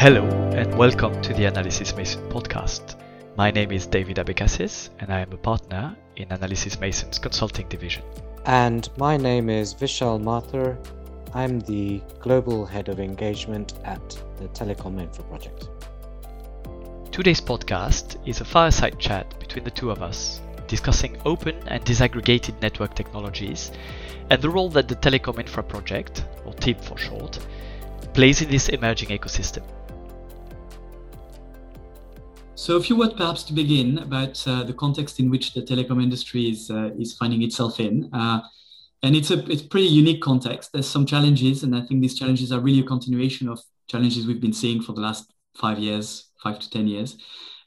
Hello, and welcome to the Analysys Mason podcast. My name is David Abecassis, and I am a partner in Analysys Mason's consulting division. And my name is Vishal Mathur. I'm the Global Head of Engagement at the Telecom Infra Project. Today's podcast is a fireside chat between the two of us, discussing open and disaggregated network technologies and the role that the Telecom Infra Project, or TIP for short, plays in this emerging ecosystem. So a few words perhaps to begin about uh, the context in which the telecom industry is, uh, is finding itself in. Uh, and it's a it's pretty unique context. There's some challenges, and I think these challenges are really a continuation of challenges we've been seeing for the last five years, five to 10 years.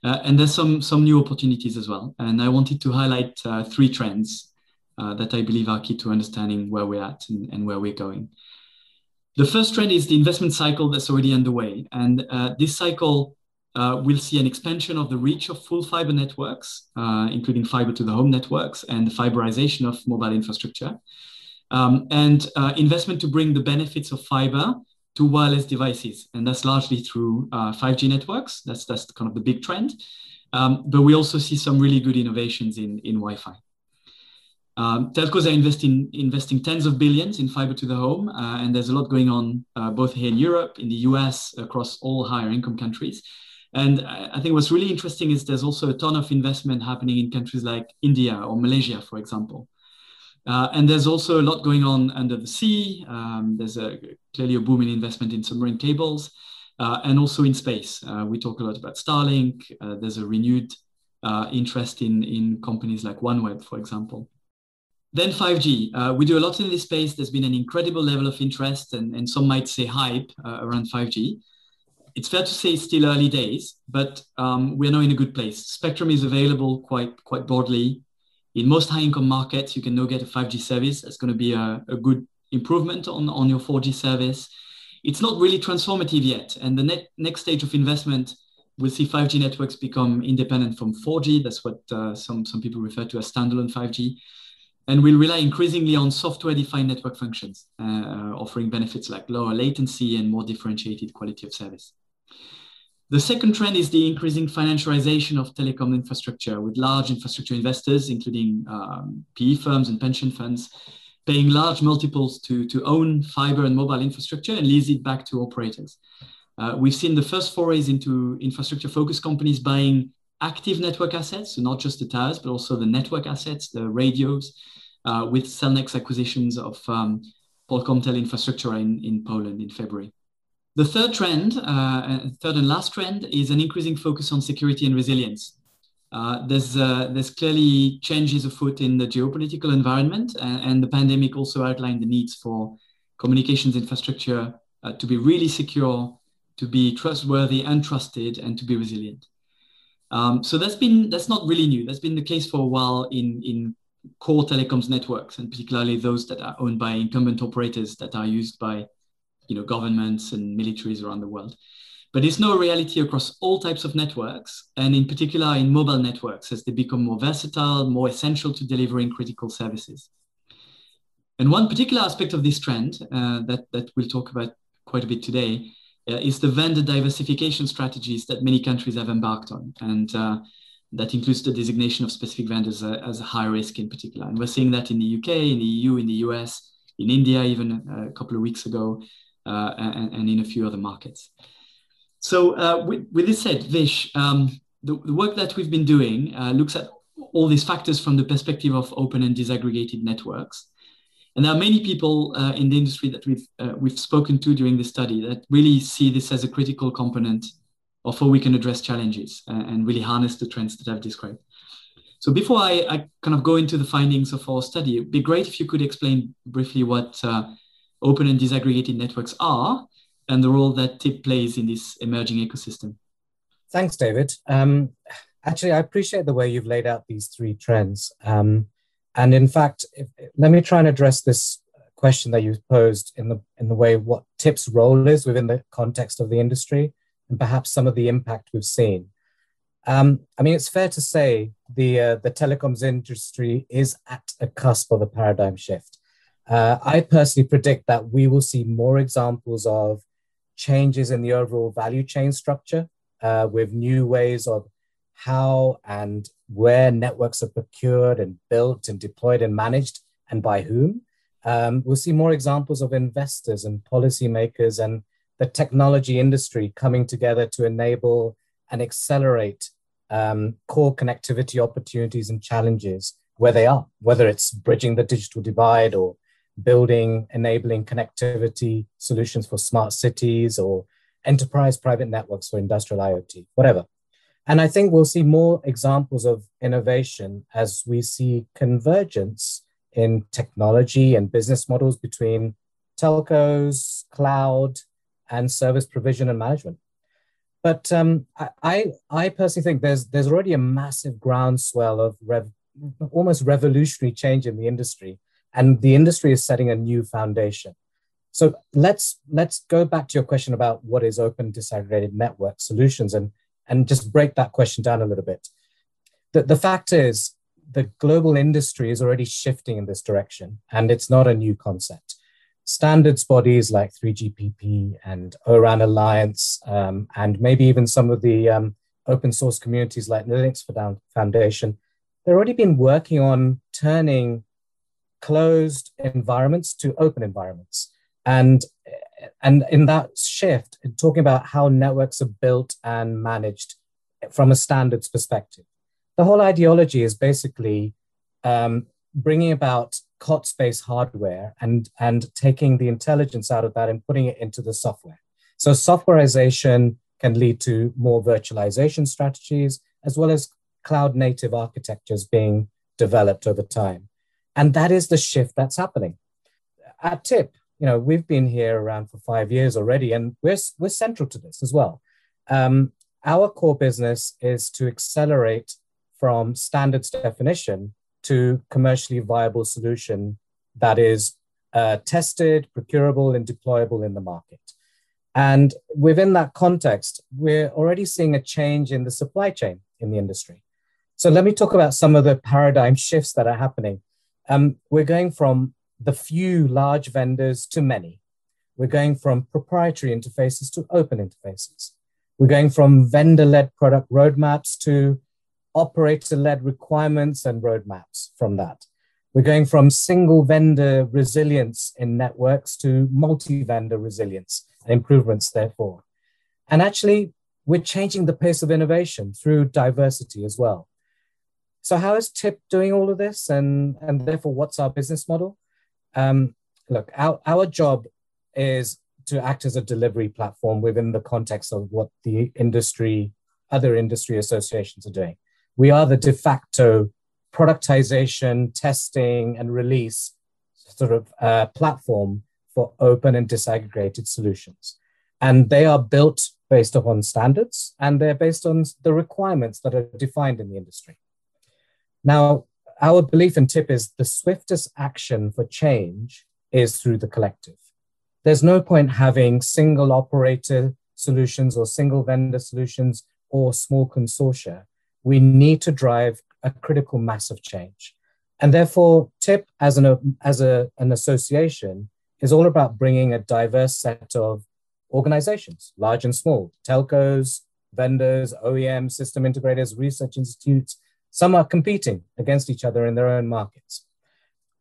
Uh, and there's some, some new opportunities as well. And I wanted to highlight uh, three trends uh, that I believe are key to understanding where we're at and, and where we're going. The first trend is the investment cycle that's already underway. And this cycle uh, we'll see an expansion of the reach of full fiber networks, uh, including fiber to the home networks and the fiberization of mobile infrastructure, um, and uh, investment to bring the benefits of fiber to wireless devices. And that's largely through 5G uh, networks. That's, that's kind of the big trend. Um, but we also see some really good innovations in, in Wi Fi. Um, telcos are investing investing tens of billions in fiber to the home, uh, and there's a lot going on uh, both here in Europe, in the US, across all higher income countries. And I think what's really interesting is there's also a ton of investment happening in countries like India or Malaysia, for example. Uh, and there's also a lot going on under the sea. Um, there's a, clearly a boom in investment in submarine cables uh, and also in space. Uh, we talk a lot about Starlink. Uh, there's a renewed uh, interest in, in companies like OneWeb, for example. Then 5G. Uh, we do a lot in this space. There's been an incredible level of interest and, and some might say hype around 5G it's fair to say it's still early days, but um, we're now in a good place. Spectrum is available quite quite broadly. In most high-income markets, you can now get a 5G service. That's going to be a, a good improvement on, on your 4G service. It's not really transformative yet. And the ne- next stage of investment will see 5G networks become independent from 4G. That's what uh, some, some people refer to as standalone 5G. And we'll rely increasingly on software-defined network functions, uh, offering benefits like lower latency and more differentiated quality of service. The second trend is the increasing financialization of telecom infrastructure with large infrastructure investors, including um, PE firms and pension funds, paying large multiples to, to own fiber and mobile infrastructure and lease it back to operators. Uh, we've seen the first forays into infrastructure focused companies buying active network assets, so not just the towers, but also the network assets, the radios, uh, with Cellnex acquisitions of um, Polkomtel infrastructure in, in Poland in February. The third trend, uh, third and last trend, is an increasing focus on security and resilience. Uh, there's, uh, there's clearly changes afoot in the geopolitical environment, and, and, the pandemic also outlined the needs for communications infrastructure uh, to be really secure, to be trustworthy and trusted, and to be resilient. Um, so that's been that's not really new. That's been the case for a while in in core telecoms networks, and particularly those that are owned by incumbent operators that are used by you know, governments and militaries around the world. But it's no reality across all types of networks, and in particular in mobile networks as they become more versatile, more essential to delivering critical services. And one particular aspect of this trend uh, that, that we'll talk about quite a bit today uh, is the vendor diversification strategies that many countries have embarked on. And uh, that includes the designation of specific vendors uh, as a high risk in particular. And we're seeing that in the UK, in the EU, in the US, in India, even uh, a couple of weeks ago, and, and, in a few other markets. So uh, with, with, this said, Vish, um, the, the, work that we've been doing uh, looks at all these factors from the perspective of open and disaggregated networks. And there are many people uh, in the industry that we've, uh, we've spoken to during this study that really see this as a critical component of how we can address challenges and, and really harness the trends that I've described. So before I, I, kind of go into the findings of our study, it'd be great if you could explain briefly what uh, open and disaggregated networks are and the role that TIP plays in this emerging ecosystem. Thanks, David. Um, actually, I appreciate the way you've laid out these three trends. Um, and in fact, if, let me try and address this question that you posed in the in the way what TIP's role is within the context of the industry, and perhaps some of the impact we've seen. Um, I mean, it's fair to say the uh, the telecoms industry is at a cusp of a paradigm shift. Uh, I personally predict that we will see more examples of changes in the overall value chain structure uh, with new ways of how and where networks are procured and built and deployed and managed and by whom. Um, we'll see more examples of investors and policymakers and the technology industry coming together to enable and accelerate um, core connectivity opportunities and challenges where they are, whether it's bridging the digital divide or building, enabling connectivity solutions for smart cities or enterprise private networks for industrial IoT, whatever. And I think we'll see more examples of innovation as we see convergence in technology and business models between telcos, cloud, and service provision and management. But um, I, I personally think there's there's already a massive groundswell of rev, almost revolutionary change in the industry, and the industry is setting a new foundation. So let's let's go back to your question about what is open disaggregated network solutions and and just break that question down a little bit. The, the fact is, the global industry is already shifting in this direction, and it's not a new concept. Standards bodies like 3GPP and ORAN Alliance, um, and maybe even some of the um, open source communities like the Linux Foundation, they've already been working on turning closed environments to open environments. And and in that shift, talking about how networks are built and managed from a standards perspective, the whole ideology is basically um, bringing about COTS-based hardware and and taking the intelligence out of that and putting it into the software. So softwareization can lead to more virtualization strategies as well as cloud native architectures being developed over time. And that is the shift that's happening. At TIP, you know, we've been here around for five years already, and we're, we're central to this as well. Um, our core business is to accelerate from standards definition to commercially viable solution that is uh, tested, procurable, and deployable in the market. And within that context, we're already seeing a change in the supply chain in the industry. So let me talk about some of the paradigm shifts that are happening. Um, we're going from the few large vendors to many. We're going from proprietary interfaces to open interfaces. We're going from vendor led product roadmaps to operator led requirements and roadmaps from that. We're going from single vendor resilience in networks to multi vendor resilience and improvements, therefore. And actually, we're changing the pace of innovation through diversity as well. So, how is TIP doing all of this? And, and therefore, what's our business model? Um, look, our, our job is to act as a delivery platform within the context of what the industry, other industry associations are doing. We are the de facto productization, testing, and release sort of uh, platform for open and disaggregated solutions. And they are built based upon standards and they're based on the requirements that are defined in the industry. Now, our belief in TIP is the swiftest action for change is through the collective. There's no point having single operator solutions or single vendor solutions or small consortia. We need to drive a critical mass of change. And therefore, TIP as an, as a, an association is all about bringing a diverse set of organizations, large and small, telcos, vendors, OEMs, system integrators, research institutes, some are competing against each other in their own markets.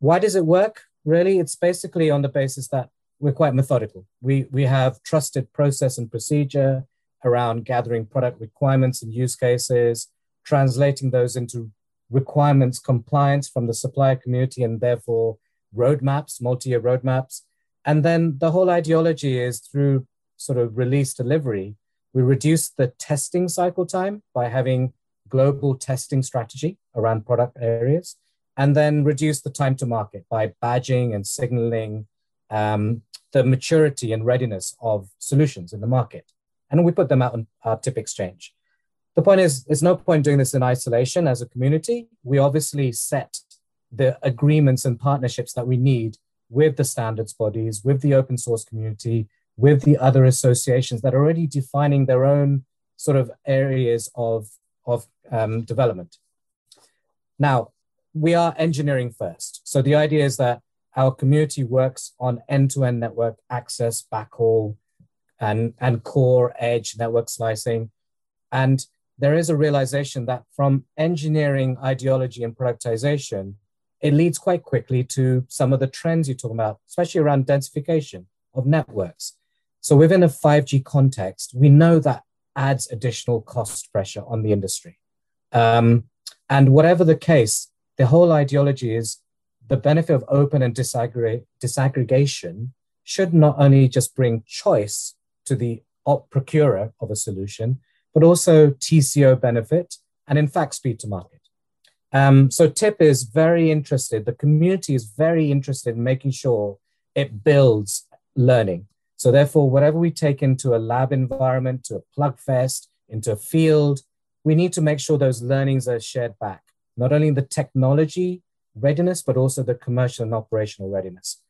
Why does it work? Really, it's basically on the basis that we're quite methodical. We, we have trusted process and procedure around gathering product requirements and use cases, translating those into requirements compliance from the supplier community and therefore roadmaps, multi-year roadmaps. And then the whole ideology is through sort of release delivery, we reduce the testing cycle time by having global testing strategy around product areas, and then reduce the time to market by badging and signaling um, the maturity and readiness of solutions in the market. And we put them out on our tip exchange. The point is, there's no point doing this in isolation as a community. We obviously set the agreements and partnerships that we need with the standards bodies, with the open source community, with the other associations that are already defining their own sort of areas of of um, development. Now, we are engineering first. So the idea is that our community works on end to end network access, backhaul, and, and core edge network slicing. And there is a realization that from engineering ideology and productization, it leads quite quickly to some of the trends you're talking about, especially around densification of networks. So within a 5G context, we know that adds additional cost pressure on the industry. Um, and whatever the case, the whole ideology is the benefit of open and disaggregation should not only just bring choice to the op procurer of a solution, but also TCO benefit and, in fact, speed to market. Um, so TIP is very interested, the community is very interested in making sure it builds learning. So therefore, whatever we take into a lab environment, to a plugfest, into a field, we need to make sure those learnings are shared back, not only the technology readiness, but also the commercial and operational readiness.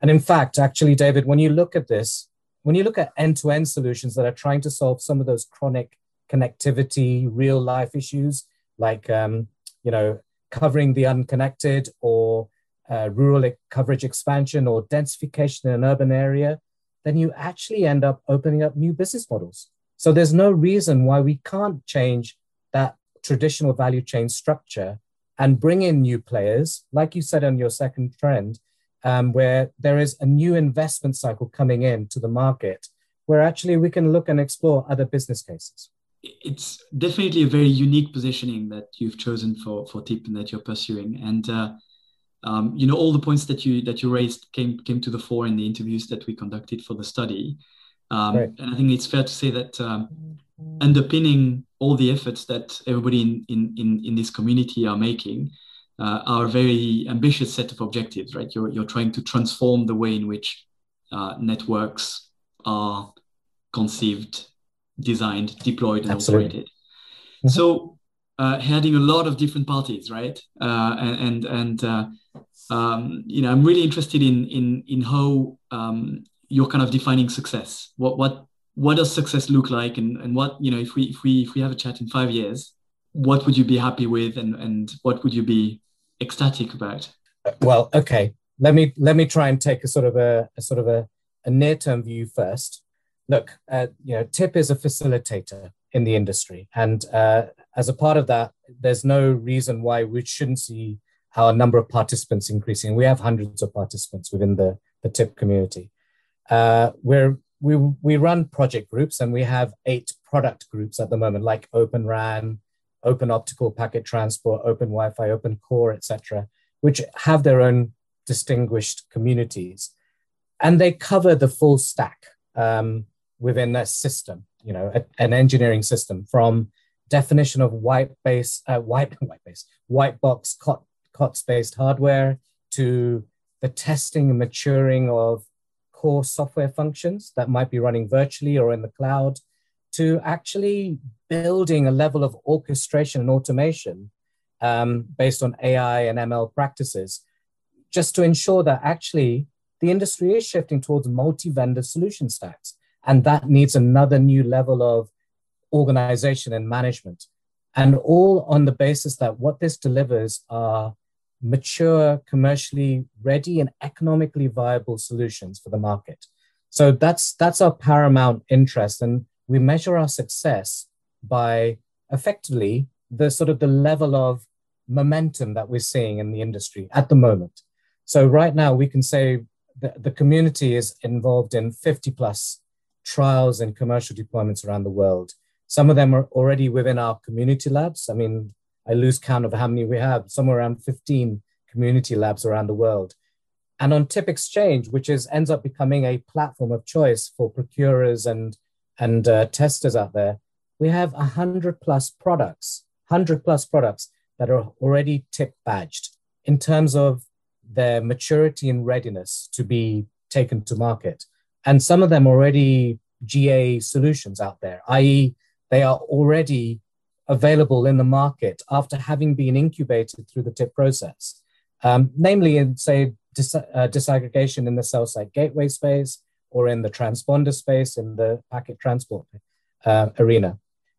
And in fact, actually, David, when you look at this, when you look at end-to-end solutions that are trying to solve some of those chronic connectivity, real life issues, like um, you know, covering the unconnected or uh, rural coverage expansion or densification in an urban area, then you actually end up opening up new business models. So there's no reason why we can't change that traditional value chain structure and bring in new players, like you said on your second trend, um, where there is a new investment cycle coming in to the market, where actually we can look and explore other business cases it's definitely a very unique positioning that you've chosen for for TIP and that you're pursuing. And uh, um, you know, all the points that you that you raised came came to the fore in the interviews that we conducted for the study. Um, right. And I think it's fair to say that um, underpinning all the efforts that everybody in in in, in this community are making uh, are a very ambitious set of objectives. Right, you're you're trying to transform the way in which uh, networks are conceived designed, deployed, and Absolutely. operated. Mm-hmm. So uh, having a lot of different parties, right? Uh, and and uh, um, you know, I'm really interested in in in how um, you're kind of defining success. What what what does success look like, and and what you know, if we if we if we have a chat in five years, what would you be happy with, and and what would you be ecstatic about? Well, okay. Let me let me try and take a sort of a, a sort of a, a near term view first look, uh, you know, TIP is a facilitator in the industry, and uh, as a part of that, there's no reason why we shouldn't see our number of participants increasing. We have hundreds of participants within the, the TIP community. Uh, we're, we, we run project groups and we have eight product groups at the moment, like Open RAN, Open Optical Packet Transport, Open Wi-Fi, Open Core, etc., which have their own distinguished communities. And they cover the full stack. Um, within a system, you know, a, an engineering system from definition of white base, uh, white, white base, white box COTS based hardware to the testing and maturing of core software functions that might be running virtually or in the cloud to actually building a level of orchestration and automation um, based on AI and ML practices, just to ensure that actually the industry is shifting towards multi vendor solution stacks. And that needs another new level of organization and management. And all on the basis that what this delivers are mature, commercially ready, and economically viable solutions for the market. So that's that's our paramount interest. And we measure our success by effectively the sort of the level of momentum that we're seeing in the industry at the moment. So right now we can say that the community is involved in 50 plus trials and commercial deployments around the world. Some of them are already within our community labs. I mean, I lose count of how many we have, somewhere around 15 community labs around the world. And on Tip Exchange, which is ends up becoming a platform of choice for procurers and and uh, testers out there, we have 100 plus products, 100 plus products that are already tip badged in terms of their maturity and readiness to be taken to market. And some of them already GA solutions out there, i.e., they are already available in the market after having been incubated through the TIP process, um, namely in, say, dis- uh, disaggregation in the cell site gateway space or in the transponder space in the packet transport uh, arena.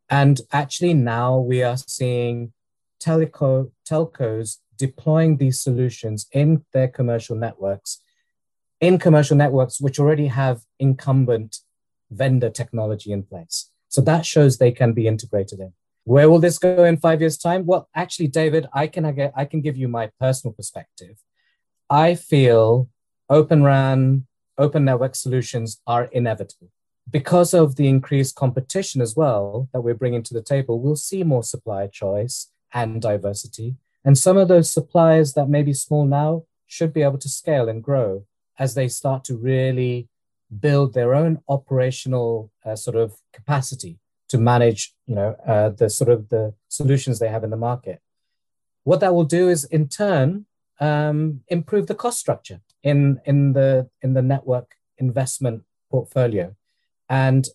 And actually, now we are seeing telcos deploying these solutions in their commercial networks in commercial networks which already have incumbent vendor technology in place. So that shows they can be integrated in. Where will this go in five years' time? Well, actually, David, I can I can give you my personal perspective. I feel Open RAN, open network solutions are inevitable. Because of the increased competition as well that we're bringing to the table, we'll see more supplier choice and diversity. And some of those suppliers that may be small now should be able to scale and grow as they start to really build their own operational uh, sort of capacity to manage, you know, uh, the sort of the solutions they have in the market. What that will do is, in turn, um, improve the cost structure in in the in the network investment portfolio, and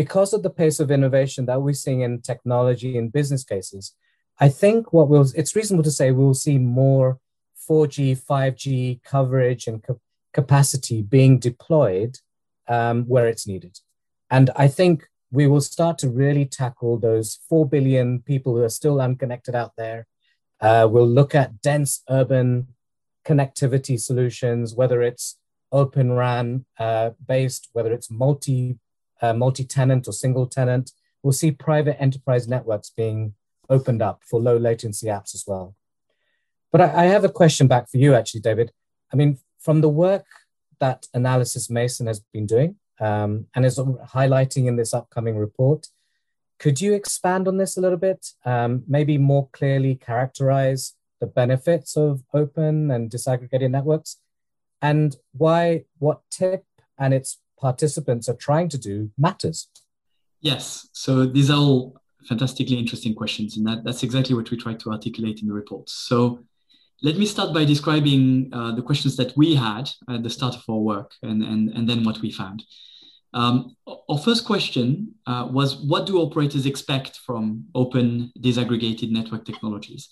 because of the pace of innovation that we're seeing in technology and business cases, I think what we'll it's reasonable to say we'll see more 4G, 5G coverage and ca- capacity being deployed um, where it's needed. And I think we will start to really tackle those 4 billion people who are still unconnected out there. Uh, we'll look at dense urban connectivity solutions, whether it's open RAN uh, based, whether it's multi uh, multi tenant or single tenant. We'll see private enterprise networks being opened up for low latency apps as well. But I, I have a question back for you, actually, David. I mean, from the work that Analysys Mason has been doing um, and is highlighting in this upcoming report. Could you expand on this a little bit? Um, maybe more clearly characterize the benefits of open and disaggregated networks and why what TIP and its participants are trying to do matters. Yes. So these are all fantastically interesting questions, and that, that's exactly what we try to articulate in the report. So let me start by describing uh, the questions that we had at the start of our work and, and, and then what we found. Um, our first question uh, was what do operators expect from open disaggregated network technologies?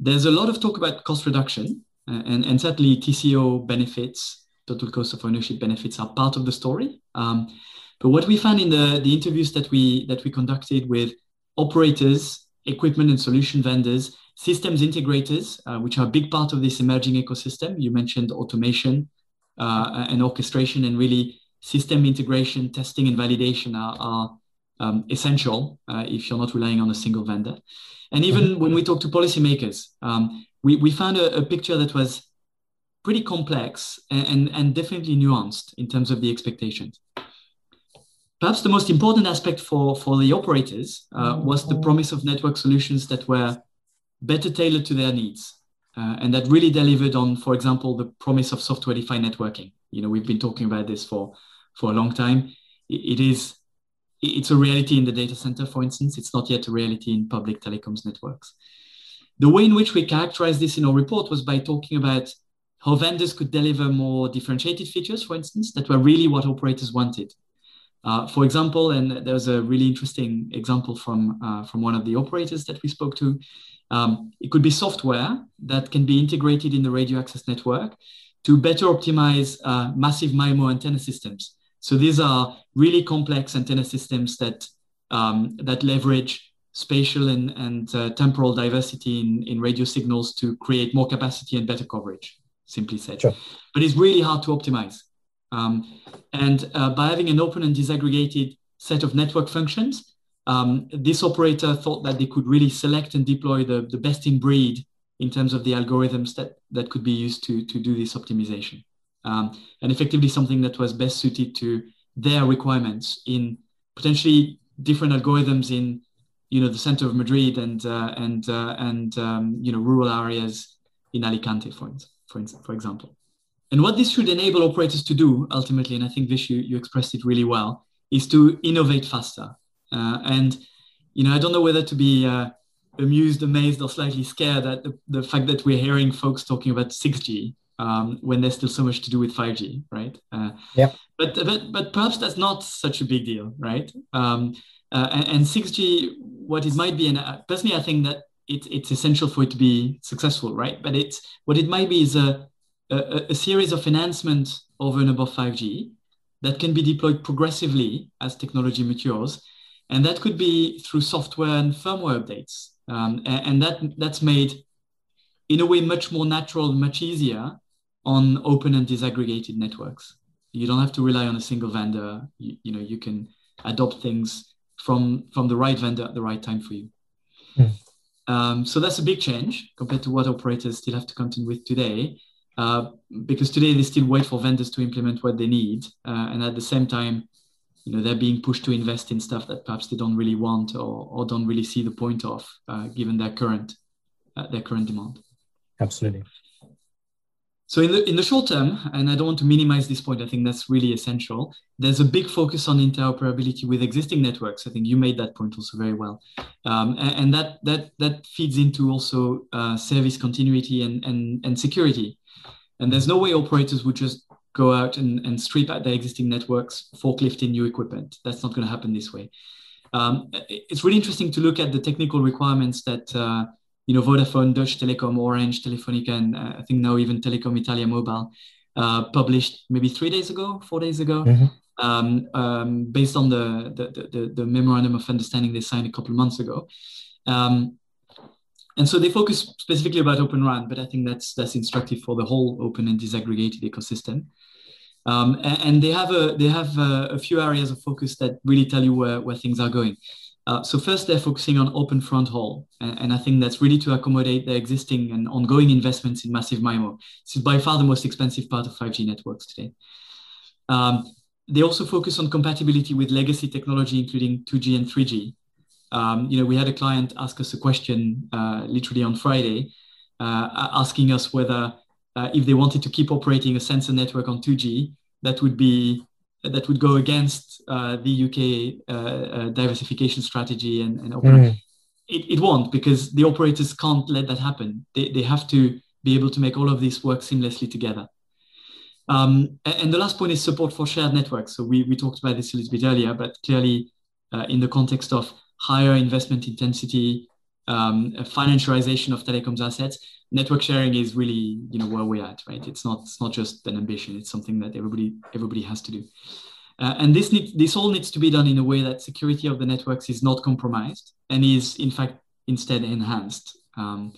There's a lot of talk about cost reduction, uh, and, and certainly TCO benefits, total cost of ownership benefits, are part of the story. Um, but what we found in the, the interviews that we that we conducted with operators, equipment and solution vendors, systems integrators, uh, which are a big part of this emerging ecosystem. You mentioned automation uh, and orchestration, and really system integration, testing, and validation are, are um, essential uh, if you're not relying on a single vendor. And even mm-hmm. when we talk to policymakers, um, we, we found a, a, picture that was pretty complex and, and, and definitely nuanced in terms of the expectations. Perhaps the most important aspect for, for the operators uh, was the promise of network solutions that were better tailored to their needs. Uh, and that really delivered on, for example, the promise of software-defined networking. You know, we've been talking about this for, for a long time. it, it is it's a reality in the data center, for instance. It's not yet a reality in public telecoms networks. The way in which we characterized this in our report was by talking about how vendors could deliver more differentiated features, for instance, that were really what operators wanted. Uh, for example, and there was a really interesting example from, uh, from one of the operators that we spoke to. Um, it could be software that can be integrated in the radio access network to better optimize uh, massive MIMO antenna systems. So these are really complex antenna systems that, um, that leverage spatial and, and uh, temporal diversity in, in radio signals to create more capacity and better coverage, simply said. Sure. But it's really hard to optimize. Um, and uh, by having an open and disaggregated set of network functions, um, this operator thought that they could really select and deploy the, the best in breed in terms of the algorithms that, that could be used to, to do this optimization. Um, and effectively something that was best suited to their requirements in potentially different algorithms in you know the center of Madrid and uh, and uh, and um, you know rural areas in Alicante, for for, for example. And what this should enable operators to do ultimately, and I think Vish, you, you expressed it really well, is to innovate faster. Uh, and you know, I don't know whether to be uh, amused, amazed, or slightly scared at the, the fact that we're hearing folks talking about 6G um, when there's still so much to do with 5G, right? Uh, yeah. But, but but perhaps that's not such a big deal, right? Um, uh, and, and, 6G, what it might be, and uh, personally, I think that it, it's essential for it to be successful, right? But it's what it might be is a, a, a series of enhancements over and above 5G that can be deployed progressively as technology matures. And that could be through software and firmware updates. Um, and, and, that, that's made, in a way, much more natural, much easier on open and disaggregated networks. You don't have to rely on a single vendor. You, you know, you can adopt things from from the right vendor at the right time for you. Mm. Um, so that's a big change compared to what operators still have to contend with today. Uh, because today they still wait for vendors to implement what they need, uh, and at the same time, you know, they're being pushed to invest in stuff that perhaps they don't really want or, or don't really see the point of, uh, given their current uh, their current demand. Absolutely. So in the in the short term, and I don't want to minimize this point, I think that's really essential. There's a big focus on interoperability with existing networks. I think you made that point also very well, um, and, and, that that that feeds into also uh, service continuity and, and and security. And there's no way operators would just go out and, and strip out their existing networks, forklifting new equipment. That's not going to happen this way. Um, it's really interesting to look at the technical requirements that uh, you know, Vodafone, Deutsche Telekom, Orange, Telefonica, and uh, I think now even Telecom Italia Mobile uh, published maybe three days ago, four days ago, mm-hmm. um, um, based on the the, the, the, memorandum of understanding they signed a couple of months ago. Um, and so they focus specifically about Open RAN, but I think that's that's instructive for the whole open and disaggregated ecosystem. Um, and, and, they have a they have a, a, few areas of focus that really tell you where, where things are going. Uh, so first, they're focusing on open front haul, and, and, I think that's really to accommodate their existing and ongoing investments in massive MIMO. This is by far the most expensive part of 5G networks today. Um, they also focus on compatibility with legacy technology, including 2G and 3G. Um, you know, we had a client ask us a question uh, literally on Friday, uh, asking us whether uh, if they wanted to keep operating a sensor network on 2G, that would be that would go against uh, the UK uh, uh, diversification strategy and, and mm. it, it won't because the operators can't let that happen. They, they have to be able to make all of this work seamlessly together. Um, and the last point is support for shared networks. So we, we talked about this a little bit earlier, but clearly uh, in the context of higher investment intensity, um, financialization of telecoms assets, network sharing is really you know where we're at right? It's not it's not just an ambition. It's something that everybody everybody has to do. Uh, and this need, this all needs to be done in a way that security of the networks is not compromised and is in fact instead enhanced. Um,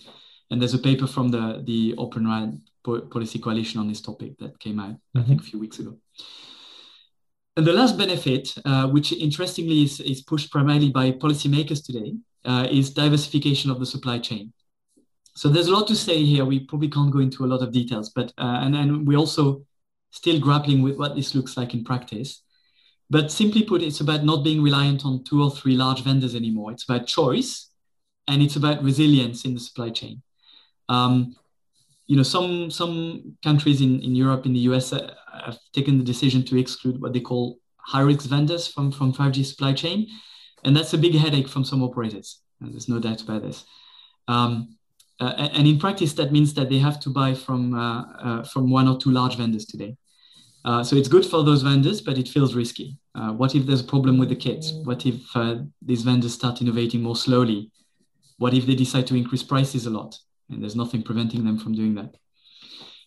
and there's a paper from the the open RAN policy coalition on this topic that came out mm-hmm. i think a few weeks ago and the last benefit uh, which interestingly is, is pushed primarily by policymakers today uh, is diversification of the supply chain so there's a lot to say here. We probably can't go into a lot of details, but uh, and and we also still grappling with what this looks like in practice. But simply put, it's about not being reliant on two or three large vendors anymore. It's about choice, and it's about resilience in the supply chain. Um, you know, some some countries in, in Europe, in the US, uh, have taken the decision to exclude what they call high risk vendors from from 5G supply chain, and that's a big headache from some operators. There's no doubt about this. Um, uh, and in practice, that means that they have to buy from uh, uh, from one or two large vendors today. so it's good for those vendors, but it feels risky. what if there's a problem with the kits? What if these vendors start innovating more slowly? What if they decide to increase prices a lot? And there's nothing preventing them from doing that.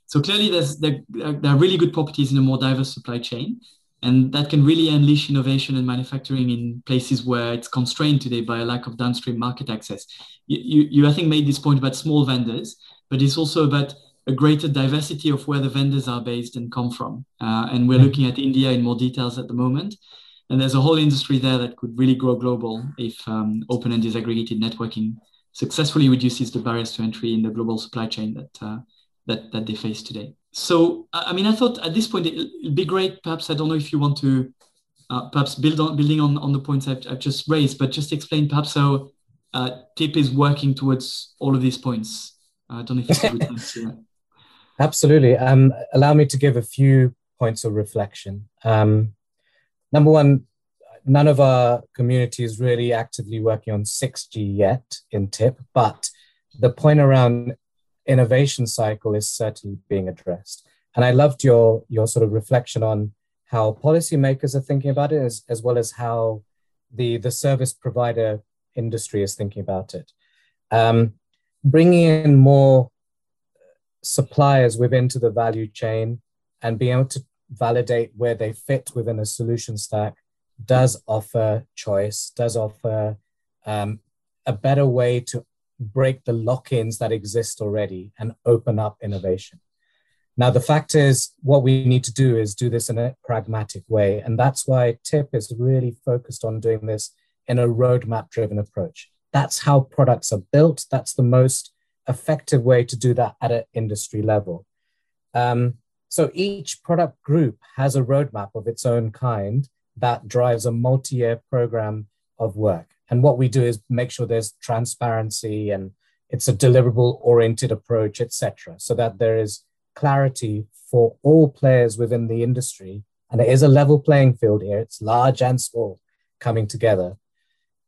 So clearly, there's, there, there are really good properties in a more diverse supply chain, and that can really unleash innovation and manufacturing in places where it's constrained today by a lack of downstream market access. You, you, you I think, made this point about small vendors, but it's also about a greater diversity of where the vendors are based and come from. Uh, and we're looking at India in more details at the moment. And there's a whole industry there that could really grow global if um, open and disaggregated networking successfully reduces the barriers to entry in the global supply chain that, uh, that, that they face today so I mean, I thought at this point it'd be great. Perhaps I don't know if you want to uh, perhaps build on building on, on the points I've, I've just raised, but just explain perhaps how uh, TIP is working towards all of these points. I don't know if you could that. Absolutely. Um, allow me to give a few points of reflection. Um, number one, none of our community is really actively working on 6G yet in TIP, but the point around innovation cycle is certainly being addressed. And I loved your your sort of reflection on how policymakers are thinking about it, as, as well as how the the service provider industry is thinking about it. Um, bringing in more suppliers within to the value chain and being able to validate where they fit within a solution stack does offer choice, does offer um, a better way to break the lock ins that exist already and open up innovation. Now, the fact is, what we need to do is do this in a pragmatic way. And that's why TIP is really focused on doing this in a roadmap driven approach. That's how products are built. That's the most effective way to do that at an industry level. Um, so each product group has a roadmap of its own kind that drives a multi year program of work. And what we do is make sure there's transparency and it's a deliverable oriented approach, etc., so that there is clarity for all players within the industry. And it is a level playing field here. It's large and small coming together.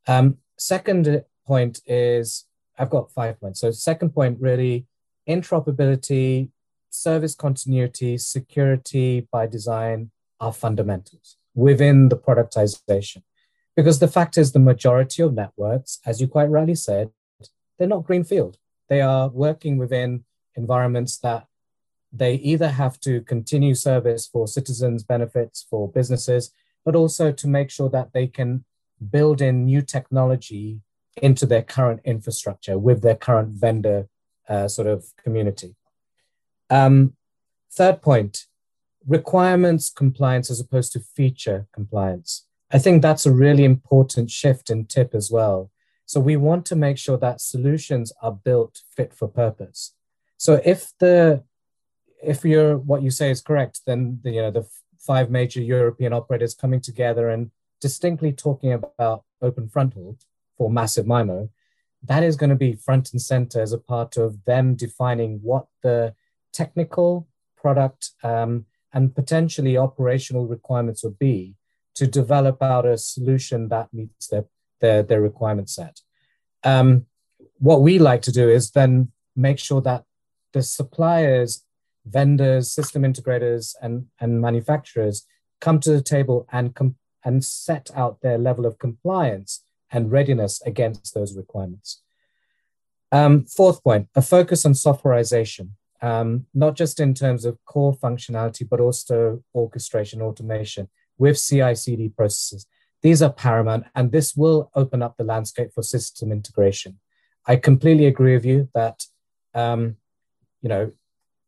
Um, second point is I've got five points. So, second point really interoperability, service continuity, security by design are fundamentals within the productization. Because the fact is, the majority of networks, as you quite rightly said, they're not greenfield. They are working within environments that they either have to continue service for citizens' benefits, for businesses, but also to make sure that they can build in new technology into their current infrastructure with their current vendor uh, sort of community. Um, third point requirements compliance as opposed to feature compliance. I think that's a really important shift in TIP as well. So we want to make sure that solutions are built fit for purpose. So if the if you're what you say is correct, then the, you know the five major European operators coming together and distinctly talking about open fronthaul for massive MIMO, that is going to be front and center as a part of them defining what the technical product um, and potentially operational requirements would be to develop out a solution that meets their, their, their requirement set. Um, what we like to do is then make sure that the suppliers vendors, system integrators, and, and manufacturers come to the table and, com- and set out their level of compliance and readiness against those requirements. Um, fourth point, a focus on softwareization, um, not just in terms of core functionality, but also orchestration automation with CI CD processes. These are paramount, and this will open up the landscape for system integration. I completely agree with you that um, you know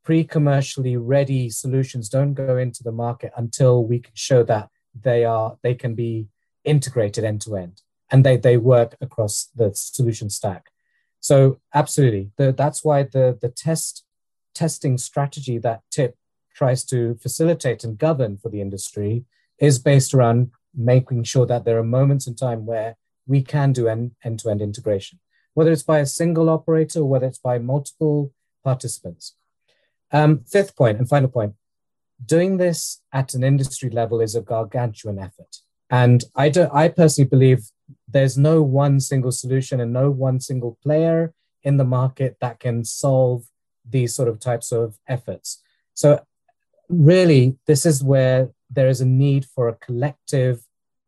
pre-commercially ready solutions don't go into the market until we can show that they are they can be integrated end to end and they they work across the solution stack so absolutely the, that's why the the test testing strategy that tip tries to facilitate and govern for the industry is based around making sure that there are moments in time where we can do end, end-to-end integration whether it's by a single operator or whether it's by multiple participants um, fifth point and final point doing this at an industry level is a gargantuan effort. And I, do, I personally believe there's no one single solution and no one single player in the market that can solve these sort of types of efforts. So, really, this is where there is a need for a collective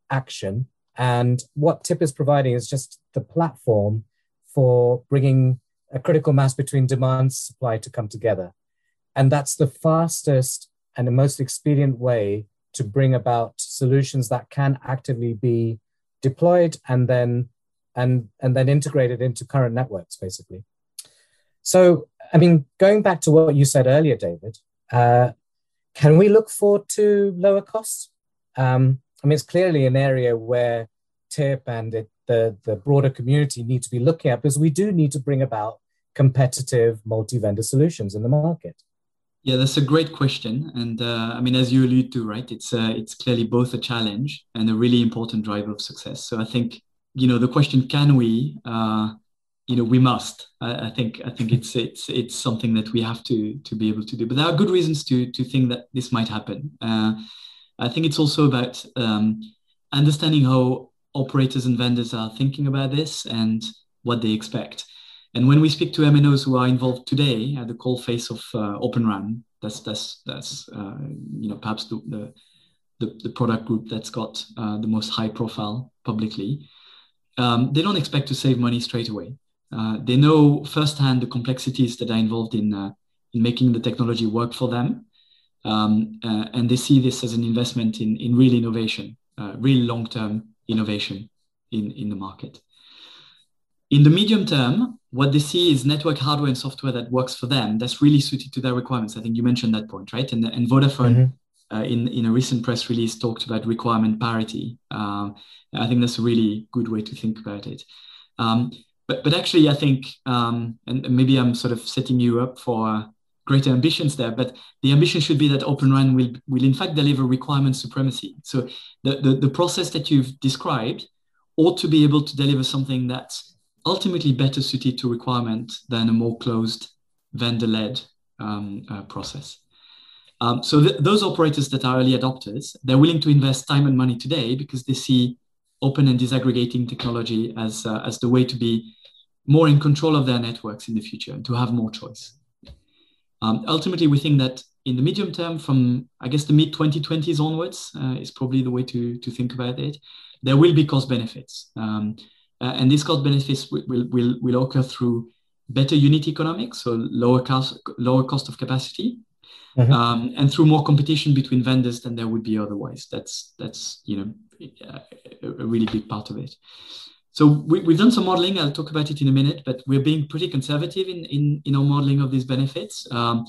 action. And what TIP is providing is just the platform for bringing a critical mass between demand and supply to come together. And that's the fastest and the most expedient way to bring about solutions that can actively be deployed and then and and then integrated into current networks basically so i mean going back to what you said earlier david uh, can we look forward to lower costs um, i mean it's clearly an area where tip and it, the, the broader community need to be looking at because we do need to bring about competitive multi-vendor solutions in the market yeah, that's a great question, and uh, I mean, as you allude to, right? It's uh, it's clearly both a challenge and a really important driver of success. So I think you know the question: Can we? Uh, you know, we must. I, I, think I think it's it's it's something that we have to to be able to do. But there are good reasons to to think that this might happen. Uh, I think it's also about um, understanding how operators and vendors are thinking about this and what they expect. And when we speak to MNOs who are involved today at the call face of uh, Open RAN, that's that's that's uh, you know perhaps the, the, the product group that's got uh, the most high profile publicly. Um, they don't expect to save money straight away. Uh, they know firsthand the complexities that are involved in uh, in making the technology work for them, um, uh, and they see this as an investment in in real innovation, real long term innovation in in the market. In the medium term, what they see is network hardware and software that works for them that's really suited to their requirements. I think you mentioned that point, right? And, and Vodafone, mm-hmm. uh, in, in a recent press release, talked about requirement parity. Um, I think that's a really good way to think about it. Um, but, but actually, I think, um, and maybe I'm sort of setting you up for greater ambitions there, but the ambition should be that Open RAN will, will in fact deliver requirement supremacy. So the, the, the process that you've described ought to be able to deliver something that's ultimately better suited to requirement than a more closed vendor-led um, uh, process. Um, so th- those operators that are early adopters, they're willing to invest time and money today because they see open and disaggregating technology as, uh, as the way to be more in control of their networks in the future and to have more choice. Um, ultimately, we think that in the medium term, from I guess the mid 2020s onwards, uh, is probably the way to, to think about it. There will be cost benefits. Um, uh, and these cost benefits will, will, will occur through better unit economics, so lower cost, lower cost of capacity, mm-hmm. um, and through more competition between vendors than there would be otherwise. That's that's you know a, really big part of it. So we, have done some modeling. I'll talk about it in a minute, but we're being pretty conservative in in, in our modeling of these benefits. Um,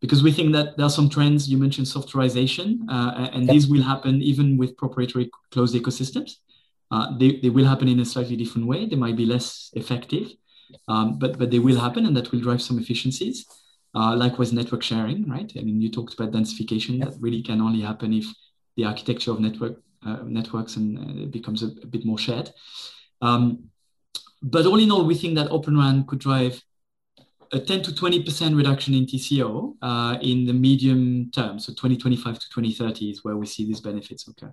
because we think that there are some trends you mentioned softwareization uh, and these will happen even with proprietary closed ecosystems uh, they, they will happen in a slightly different way. They might be less effective, um, but, but they will happen and that will drive some efficiencies. Uh, likewise, network sharing, right? I mean, you talked about densification. That really can only happen if the architecture of network networks and it becomes a, a, bit more shared. Um, but all in all, we think that Open RAN could drive a 10 to 20% reduction in TCO uh, in the medium term. So 2025 to 2030 is where we see these benefits occur.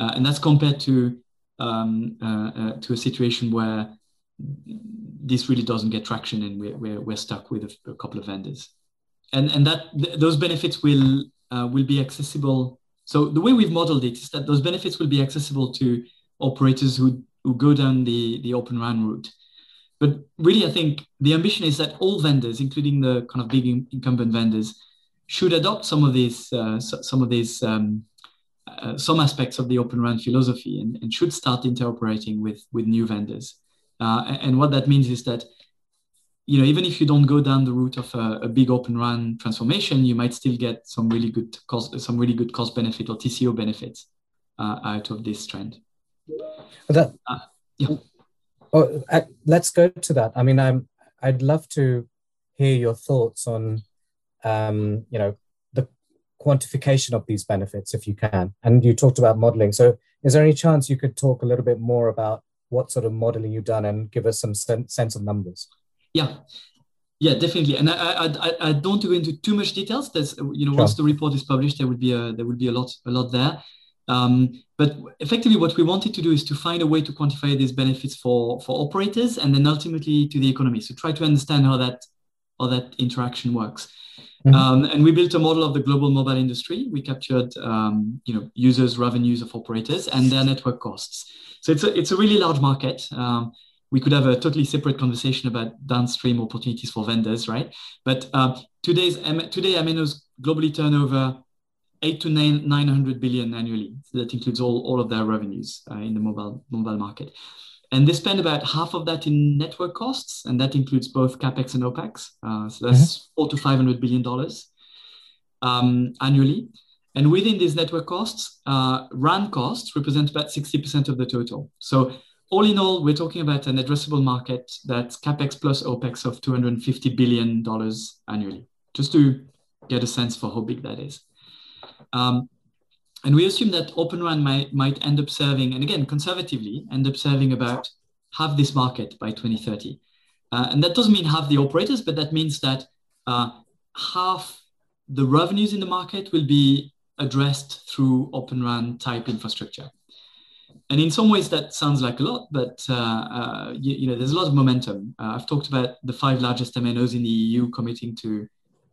Uh, and that's compared to um, uh, uh, to a situation where this really doesn't get traction and we're, we're, we're stuck with a, a, couple of vendors. And, and that th- those benefits will, uh, will be accessible. So the way we've modeled it is that those benefits will be accessible to operators who, who go down the, the Open RAN route. But really, I think the ambition is that all vendors, including the kind of big incumbent vendors, should adopt some of these uh, some of these um, uh, some aspects of the Open RAN philosophy and, and, should start interoperating with, with new vendors. Uh, and, and, what that means is that, you know, even if you don't go down the route of a, a, big Open RAN transformation, you might still get some really good cost, some really good cost benefit or TCO benefits uh, out of this trend. That, uh, yeah. Oh, let's go to that. I mean, I'm, I'd love to hear your thoughts on, um, you know, the quantification of these benefits if you can. And you talked about modeling. So is there any chance you could talk a little bit more about what sort of modeling you've done and give us some sen- sense of numbers? Yeah. Yeah, definitely, and I, I, I don't go into too much details. There's, you know, sure. once the report is published, there will be a there will be a lot a lot there. Um, but effectively, what we wanted to do is to find a way to quantify these benefits for for operators, and then ultimately to the economy. So try to understand how that how that interaction works. Mm-hmm. Um, and we built a model of the global mobile industry. We captured, um, you know, users' revenues of operators and their network costs. So it's a it's a really large market. Um, we could have a totally separate conversation about downstream opportunities for vendors, right? But uh, today's today MNOs globally turnover eight to nine nine hundred billion annually. So that includes all all of their revenues uh, in the mobile mobile market. And they spend about half of that in network costs, and that includes both capex and opex. Uh, so that's mm-hmm. four to five hundred billion dollars um, annually. And within these network costs, uh, RAN costs represent about sixty percent of the total. So all in all, we're talking about an addressable market that's capex plus opex of two hundred and fifty billion dollars annually. Just to get a sense for how big that is. Um, and we assume that Open RAN might, might end up serving, and again, conservatively, end up serving about half this market by 2030. Uh, and that doesn't mean half the operators, but that means that uh, half the revenues in the market will be addressed through Open RAN type infrastructure. And in some ways, that sounds like a lot, but uh, uh you, you, know, there's a lot of momentum. Uh, I've talked about the five largest MNOs in the EU committing to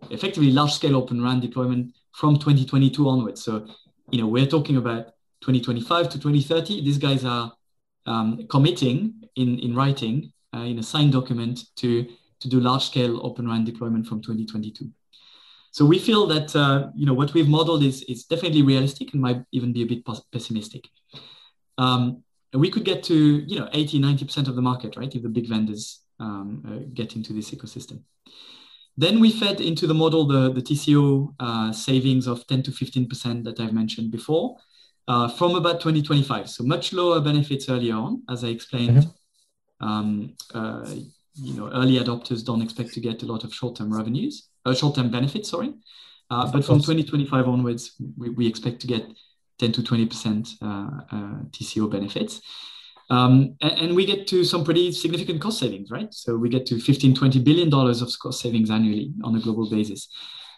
effectively large-scale Open RAN deployment from 2022 onwards. So you know, we're talking about 2025 to 2030. These guys are um, committing in, in writing uh, in a signed document to, to do large scale Open RAN deployment from 2022. So we feel that uh, you know what we've modeled is, is definitely realistic and might even be a bit pessimistic. Um, we could get to you know 80, 90% of the market, right? If the big vendors um, uh, get into this ecosystem. Then we fed into the model the, the TCO uh, savings of 10 to 15% that I've mentioned before uh, from about 2025. So much lower benefits earlier on, as I explained. Mm-hmm. Um, uh, you know, early adopters don't expect to get a lot of short-term revenues, uh, short-term benefits, sorry. Uh, but from 2025 onwards, we, we, expect to get 10 to 20% uh, TCO benefits. Um, and, and, we get to some pretty significant cost savings, right? So we get to 15, 20 billion dollars of cost savings annually on a global basis.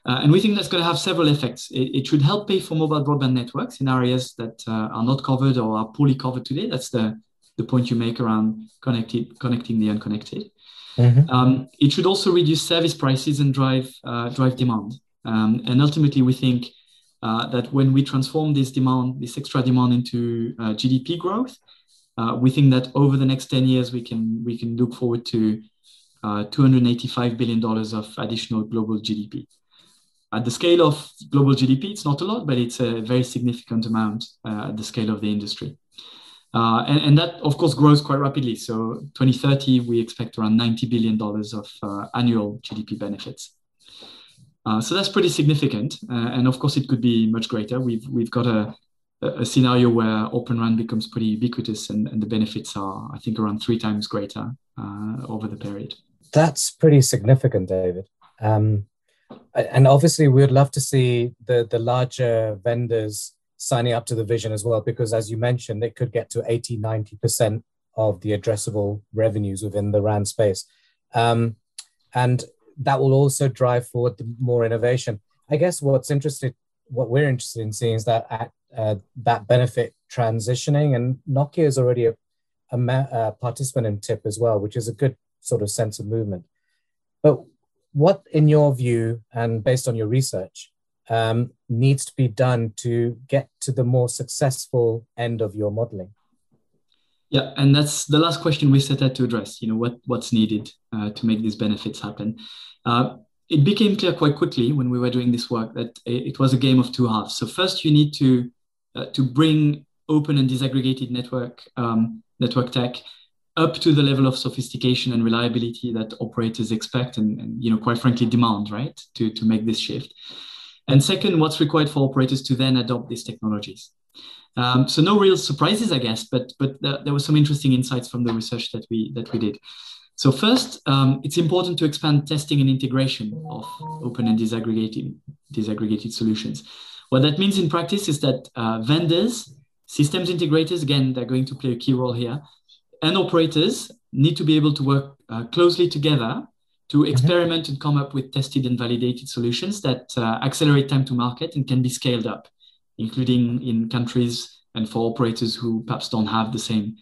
Uh, and we think that's going to have several effects. It, it, should help pay for mobile broadband networks in areas that uh, are not covered or are poorly covered today. That's the, the point you make around connected, connecting the unconnected. Mm-hmm. Um, it should also reduce service prices and drive, uh, drive demand. Um, and ultimately, we think uh, that when we transform this demand, this extra demand into uh, GDP growth, uh, we think that over the next 10 years, we can, we can look forward to uh, $285 billion of additional global GDP. At the scale of global GDP, it's not a lot, but it's a very significant amount uh, at the scale of the industry. And, and, that, of course, grows quite rapidly. So 2030, we expect around $90 billion of annual GDP benefits. Uh, so that's pretty significant. Uh, and of course, it could be much greater. We've, we've got a, a scenario where Open RAN becomes pretty ubiquitous and, and the benefits are, I think, around three times greater uh, over the period. That's pretty significant, David. Um, and obviously, we would love to see the, the larger vendors signing up to the vision as well, because as you mentioned, it could get to 80, 90% of the addressable revenues within the RAN space. Um, and that will also drive forward more innovation. I guess what's interesting, what we're interested in seeing is that uh, that benefit transitioning. And Nokia is already a, a, a, participant in TIP as well, which is a good sort of sense of movement. But what, in your view, and based on your research, um, needs to be done to get to the more successful end of your modeling? Yeah, and that's the last question we set out to address. You know, what what's needed uh, to make these benefits happen. Uh, it became clear quite quickly when we were doing this work that it was a game of two halves. So first, you need to uh, to bring open and disaggregated network um, network tech up to the level of sophistication and reliability that operators expect and, and, you know quite frankly demand right to, to make this shift and second what's required for operators to then adopt these technologies um, so no real surprises i guess but but th- there were some interesting insights from the research that we that we did. So first um, it's important to expand testing and integration of open and disaggregated disaggregated solutions. What that means in practice is that uh, vendors, systems integrators, again, they're going to play a key role here, and operators need to be able to work uh, closely together to mm-hmm. experiment and come up with tested and validated solutions that uh, accelerate time to market and can be scaled up, including in countries and for operators who perhaps don't have the same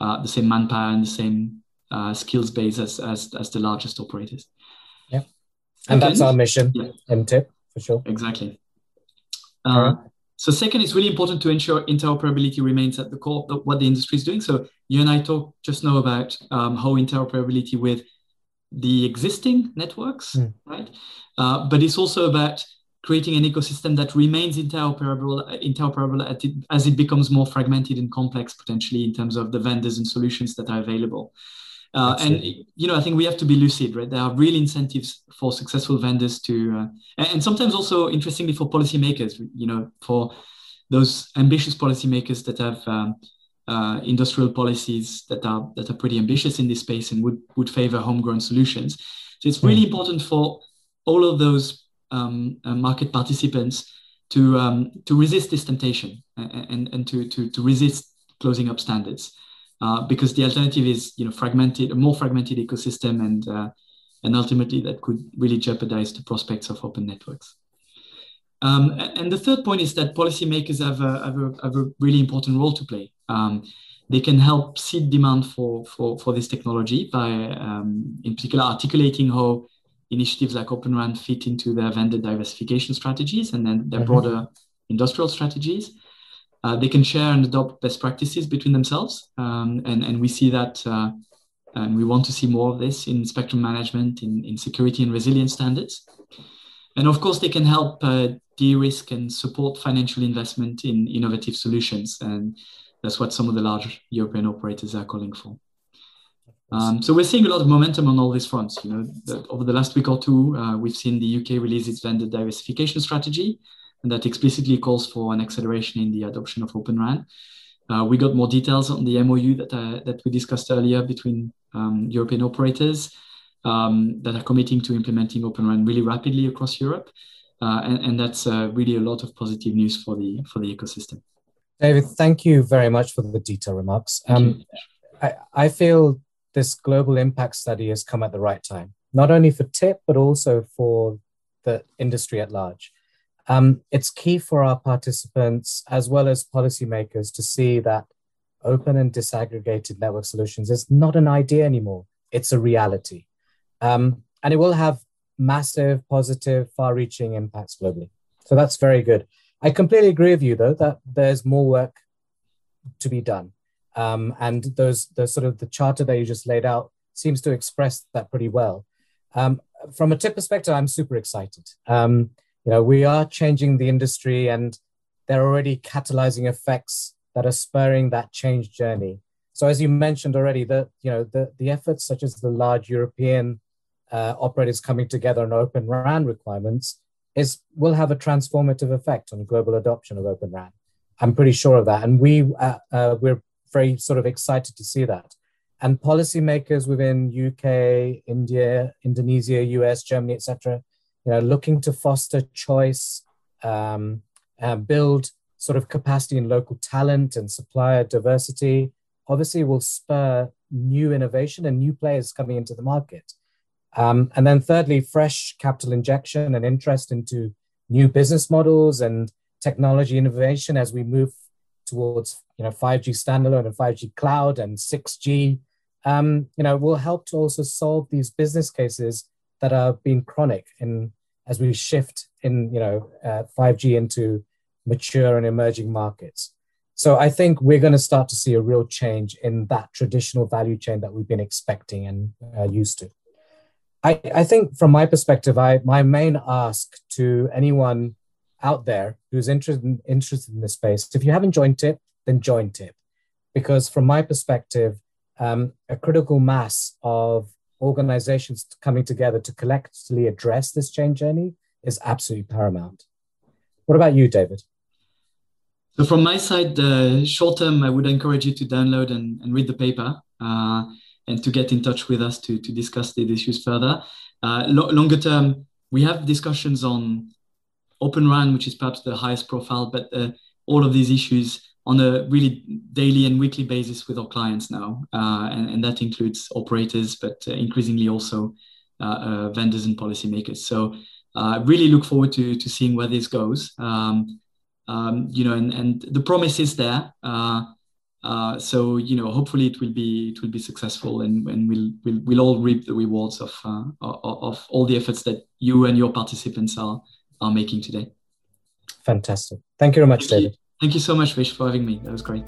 uh, the same manpower and the same uh, skills base as, as as the largest operators. Yeah, and that's our mission yeah. in TIP for sure. Exactly. Uh, so second, it's really important to ensure interoperability remains at the core of what the industry is doing. So you and I talked just now about um, how interoperability with the existing networks, mm. right? Uh, but it's also about creating an ecosystem that remains interoperable, interoperable as it becomes more fragmented and complex potentially in terms of the vendors and solutions that are available. Uh, and you know, I think we have to be lucid, right? There are real incentives for successful vendors to, uh, and, sometimes also interestingly for policymakers, you know, for those ambitious policymakers that have um, uh, industrial policies that are that are pretty ambitious in this space and would would favor homegrown solutions. So it's really mm. important for all of those um, uh, market participants to um, to resist this temptation and and, and to, to to resist closing up standards uh, because the alternative is you know fragmented, a more fragmented ecosystem, and uh, and ultimately that could really jeopardize the prospects of open networks. Um, and the third point is that policymakers have a, have a, have a really important role to play. Um, they can help seed demand for, for, for this technology by, um, in particular, articulating how initiatives like Open RAN fit into their vendor diversification strategies and then their mm-hmm. broader industrial strategies. Uh, they can share and adopt best practices between themselves. Um, and, and we see that, uh, and we want to see more of this in spectrum management, in, in security and resilience standards. And of course, they can help uh, de risk and support financial investment in innovative solutions. And that's what some of the large European operators are calling for. Um, so we're seeing a lot of momentum on all these fronts. You know, the, over the last week or two, uh, we've seen the UK release its vendor diversification strategy, and that explicitly calls for an acceleration in the adoption of Open RAN. Uh, we got more details on the MOU that uh, that we discussed earlier between um, European operators um, that are committing to implementing Open RAN really rapidly across Europe, uh, and, and, that's uh, really a lot of positive news for the for the ecosystem. David, thank you very much for the detailed remarks. Um, I, I feel this global impact study has come at the right time, not only for TIP, but also for the industry at large. Um, it's key for our participants as well as policymakers to see that open and disaggregated network solutions is not an idea anymore, it's a reality. Um, and it will have massive, positive, far reaching impacts globally. So that's very good. I completely agree with you, though, that there's more work to be done. Um, and those the sort of the charter that you just laid out seems to express that pretty well. Um, from a tip perspective, I'm super excited. Um, you know, we are changing the industry, and there are already catalyzing effects that are spurring that change journey. So, as you mentioned already, the you know the the efforts such as the large European uh, operators coming together on open RAN requirements is will have a transformative effect on global adoption of open RAN. I'm pretty sure of that, and we uh, uh, we're very sort of excited to see that. And policymakers within UK, India, Indonesia, US, Germany, etc., you know, looking to foster choice, um, uh, build sort of capacity in local talent and supplier diversity, obviously will spur new innovation and new players coming into the market. Um, and then thirdly, fresh capital injection and interest into new business models and technology innovation as we move towards you know 5G standalone and 5G cloud and 6G, um, you know, will help to also solve these business cases that are being chronic in as we shift in you know uh, 5G into mature and emerging markets. So I think we're going to start to see a real change in that traditional value chain that we've been expecting and uh, used to. I, I think from my perspective, I my main ask to anyone out there who's interested in, interested in this space, if you haven't joined TIP, then join TIP. Because from my perspective, um, a critical mass of organizations coming together to collectively address this change journey is absolutely paramount. What about you, David? So from my side, uh, short term, I would encourage you to download and, and read the paper uh, and to get in touch with us to, to discuss these issues further. Uh, lo- longer term, we have discussions on Open RAN, which is perhaps the highest profile, but uh, all of these issues on a really daily and weekly basis with our clients now. Uh, and, and, that includes operators, but uh, increasingly also uh, uh, vendors and policymakers. So I really look forward to, to seeing where this goes. Um, um, you know, and, and the promise is there. Uh, so you know, hopefully it will be it will be successful, and, and we'll, we'll we'll all reap the rewards of uh, of all the efforts that you and your participants are are making today. Fantastic. Thank you very much, Thank David. You. Thank you so much, Vish, for having me. That was great.